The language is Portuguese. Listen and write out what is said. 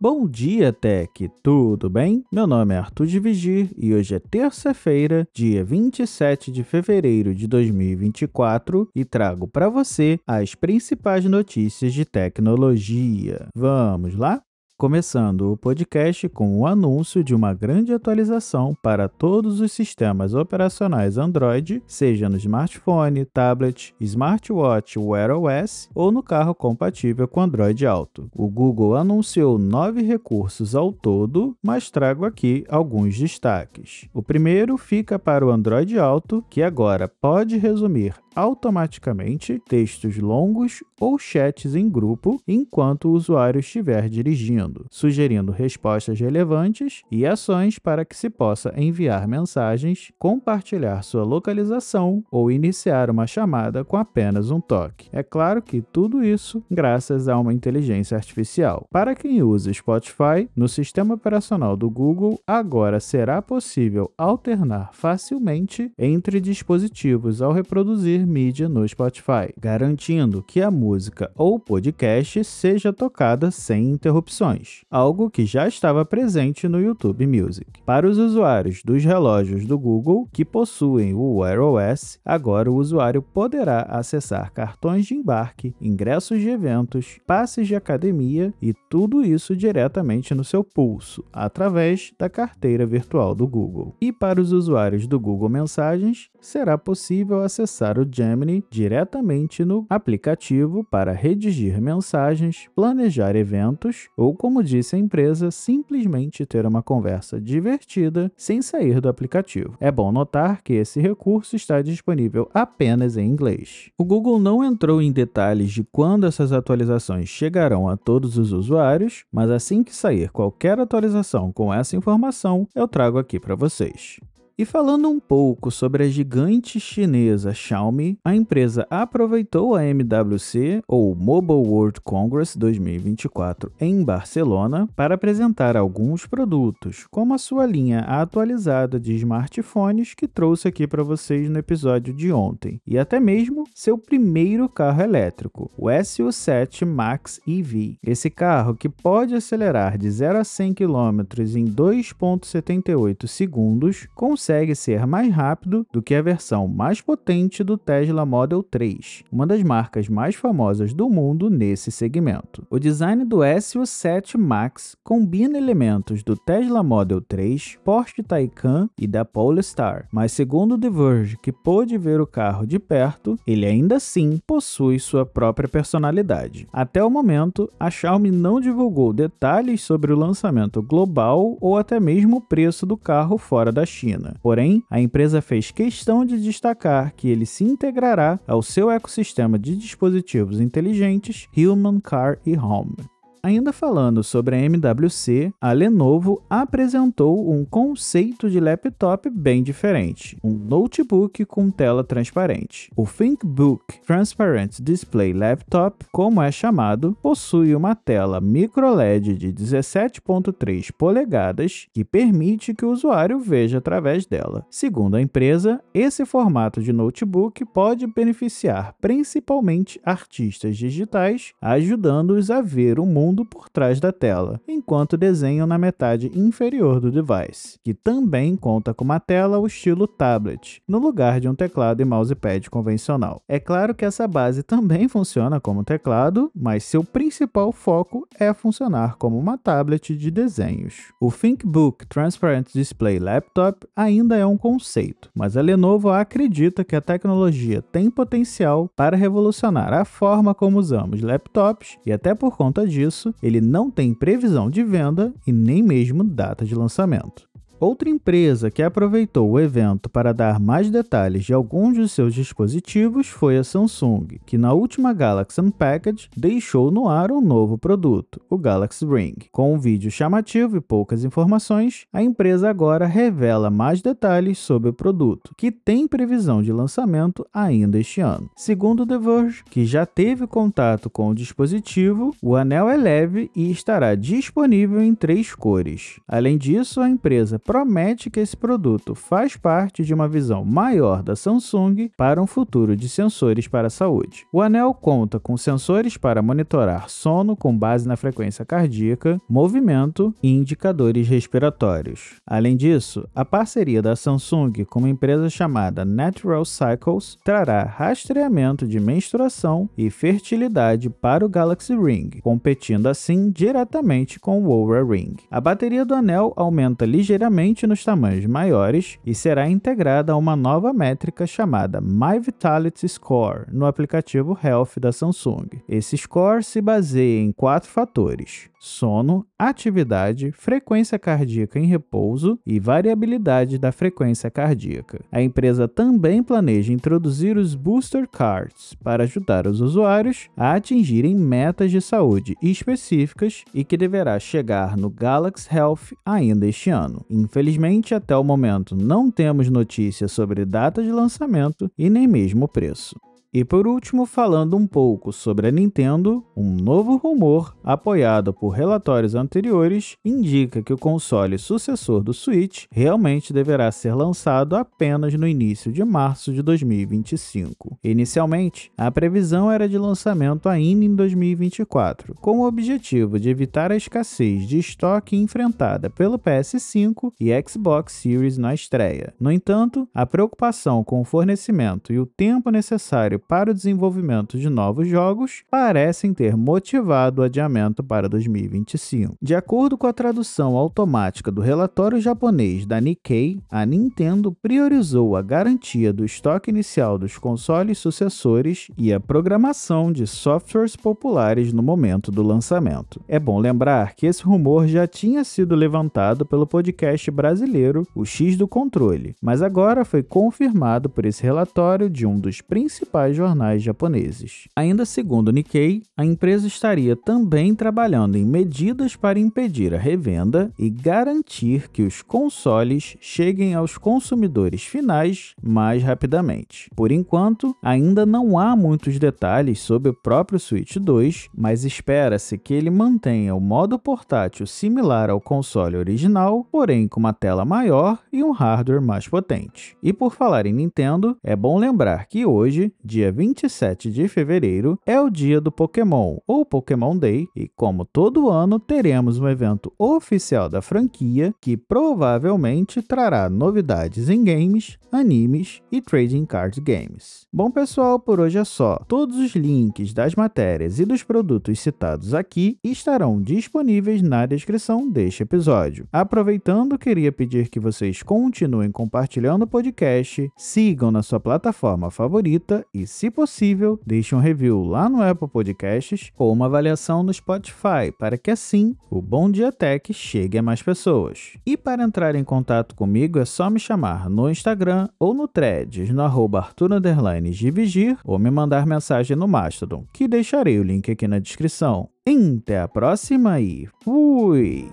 Bom dia, Tech! Tudo bem? Meu nome é Arthur de Vigir e hoje é terça-feira, dia 27 de fevereiro de 2024 e trago para você as principais notícias de tecnologia. Vamos lá? Começando o podcast com o anúncio de uma grande atualização para todos os sistemas operacionais Android, seja no smartphone, tablet, smartwatch, Wear OS ou no carro compatível com Android Auto. O Google anunciou nove recursos ao todo, mas trago aqui alguns destaques. O primeiro fica para o Android Auto, que agora pode resumir automaticamente textos longos ou chats em grupo enquanto o usuário estiver dirigindo, sugerindo respostas relevantes e ações para que se possa enviar mensagens, compartilhar sua localização ou iniciar uma chamada com apenas um toque. É claro que tudo isso graças a uma inteligência artificial. Para quem usa Spotify, no sistema operacional do Google, agora será possível alternar facilmente entre dispositivos ao reproduzir mídia no Spotify, garantindo que a música ou podcast seja tocada sem interrupções, algo que já estava presente no YouTube Music. Para os usuários dos relógios do Google que possuem o Wear OS, agora o usuário poderá acessar cartões de embarque, ingressos de eventos, passes de academia e tudo isso diretamente no seu pulso, através da carteira virtual do Google. E para os usuários do Google Mensagens, será possível acessar o Gemini diretamente no aplicativo para redigir mensagens, planejar eventos ou, como disse a empresa, simplesmente ter uma conversa divertida sem sair do aplicativo. É bom notar que esse recurso está disponível apenas em inglês. O Google não entrou em detalhes de quando essas atualizações chegarão a todos os usuários, mas assim que sair qualquer atualização com essa informação, eu trago aqui para vocês. E falando um pouco sobre a gigante chinesa Xiaomi, a empresa aproveitou a MWC, ou Mobile World Congress 2024, em Barcelona, para apresentar alguns produtos, como a sua linha atualizada de smartphones que trouxe aqui para vocês no episódio de ontem, e até mesmo seu primeiro carro elétrico, o SU7 Max EV. Esse carro que pode acelerar de 0 a 100 km em 2,78 segundos, com consegue ser mais rápido do que a versão mais potente do Tesla Model 3, uma das marcas mais famosas do mundo nesse segmento. O design do SU7 Max combina elementos do Tesla Model 3, Porsche Taycan e da Polestar, mas segundo The Verge, que pôde ver o carro de perto, ele ainda assim possui sua própria personalidade. Até o momento, a Xiaomi não divulgou detalhes sobre o lançamento global ou até mesmo o preço do carro fora da China. Porém, a empresa fez questão de destacar que ele se integrará ao seu ecossistema de dispositivos inteligentes Human Car e Home. Ainda falando sobre a MWC, a Lenovo apresentou um conceito de laptop bem diferente, um notebook com tela transparente. O ThinkBook Transparent Display Laptop, como é chamado, possui uma tela microLED de 17.3 polegadas que permite que o usuário veja através dela. Segundo a empresa, esse formato de notebook pode beneficiar principalmente artistas digitais, ajudando-os a ver o mundo mundo por trás da tela, enquanto desenham na metade inferior do device, que também conta com uma tela ao estilo tablet, no lugar de um teclado e mousepad convencional. É claro que essa base também funciona como teclado, mas seu principal foco é funcionar como uma tablet de desenhos. O ThinkBook Transparent Display Laptop ainda é um conceito, mas a Lenovo acredita que a tecnologia tem potencial para revolucionar a forma como usamos laptops e até por conta disso isso, ele não tem previsão de venda e nem mesmo data de lançamento. Outra empresa que aproveitou o evento para dar mais detalhes de alguns de seus dispositivos foi a Samsung, que na última Galaxy Unpacked deixou no ar um novo produto, o Galaxy Ring. Com um vídeo chamativo e poucas informações, a empresa agora revela mais detalhes sobre o produto, que tem previsão de lançamento ainda este ano. Segundo The Verge, que já teve contato com o dispositivo, o anel é leve e estará disponível em três cores. Além disso, a empresa promete que esse produto faz parte de uma visão maior da Samsung para um futuro de sensores para a saúde. O anel conta com sensores para monitorar sono com base na frequência cardíaca, movimento e indicadores respiratórios. Além disso, a parceria da Samsung com uma empresa chamada Natural Cycles trará rastreamento de menstruação e fertilidade para o Galaxy Ring, competindo assim diretamente com o Oura Ring. A bateria do anel aumenta ligeiramente nos tamanhos maiores e será integrada a uma nova métrica chamada My Vitality Score no aplicativo Health da Samsung. Esse score se baseia em quatro fatores: sono, atividade, frequência cardíaca em repouso e variabilidade da frequência cardíaca. A empresa também planeja introduzir os Booster Cards para ajudar os usuários a atingirem metas de saúde específicas e que deverá chegar no Galaxy Health ainda este ano. Infelizmente, até o momento não temos notícias sobre data de lançamento e nem mesmo preço. E por último, falando um pouco sobre a Nintendo, um novo rumor, apoiado por relatórios anteriores, indica que o console sucessor do Switch realmente deverá ser lançado apenas no início de março de 2025. Inicialmente, a previsão era de lançamento ainda em 2024, com o objetivo de evitar a escassez de estoque enfrentada pelo PS5 e Xbox Series na estreia. No entanto, a preocupação com o fornecimento e o tempo necessário para o desenvolvimento de novos jogos parecem ter motivado o adiamento para 2025. De acordo com a tradução automática do relatório japonês da Nikkei, a Nintendo priorizou a garantia do estoque inicial dos consoles sucessores e a programação de softwares populares no momento do lançamento. É bom lembrar que esse rumor já tinha sido levantado pelo podcast brasileiro O X do Controle, mas agora foi confirmado por esse relatório de um dos principais principais jornais japoneses. Ainda segundo Nikkei, a empresa estaria também trabalhando em medidas para impedir a revenda e garantir que os consoles cheguem aos consumidores finais mais rapidamente. Por enquanto, ainda não há muitos detalhes sobre o próprio Switch 2, mas espera-se que ele mantenha o modo portátil similar ao console original, porém com uma tela maior e um hardware mais potente. E por falar em Nintendo, é bom lembrar que hoje, dia 27 de fevereiro é o dia do Pokémon, ou Pokémon Day, e como todo ano teremos um evento oficial da franquia que provavelmente trará novidades em games, animes e trading card games. Bom pessoal, por hoje é só. Todos os links das matérias e dos produtos citados aqui estarão disponíveis na descrição deste episódio. Aproveitando, queria pedir que vocês continuem compartilhando o podcast, sigam na sua plataforma favorita e se possível, deixe um review lá no Apple Podcasts ou uma avaliação no Spotify, para que assim o Bom Dia Tech chegue a mais pessoas. E para entrar em contato comigo é só me chamar no Instagram ou no Threads, no arroba Arthur ou me mandar mensagem no Mastodon, que deixarei o link aqui na descrição. Até a próxima e fui!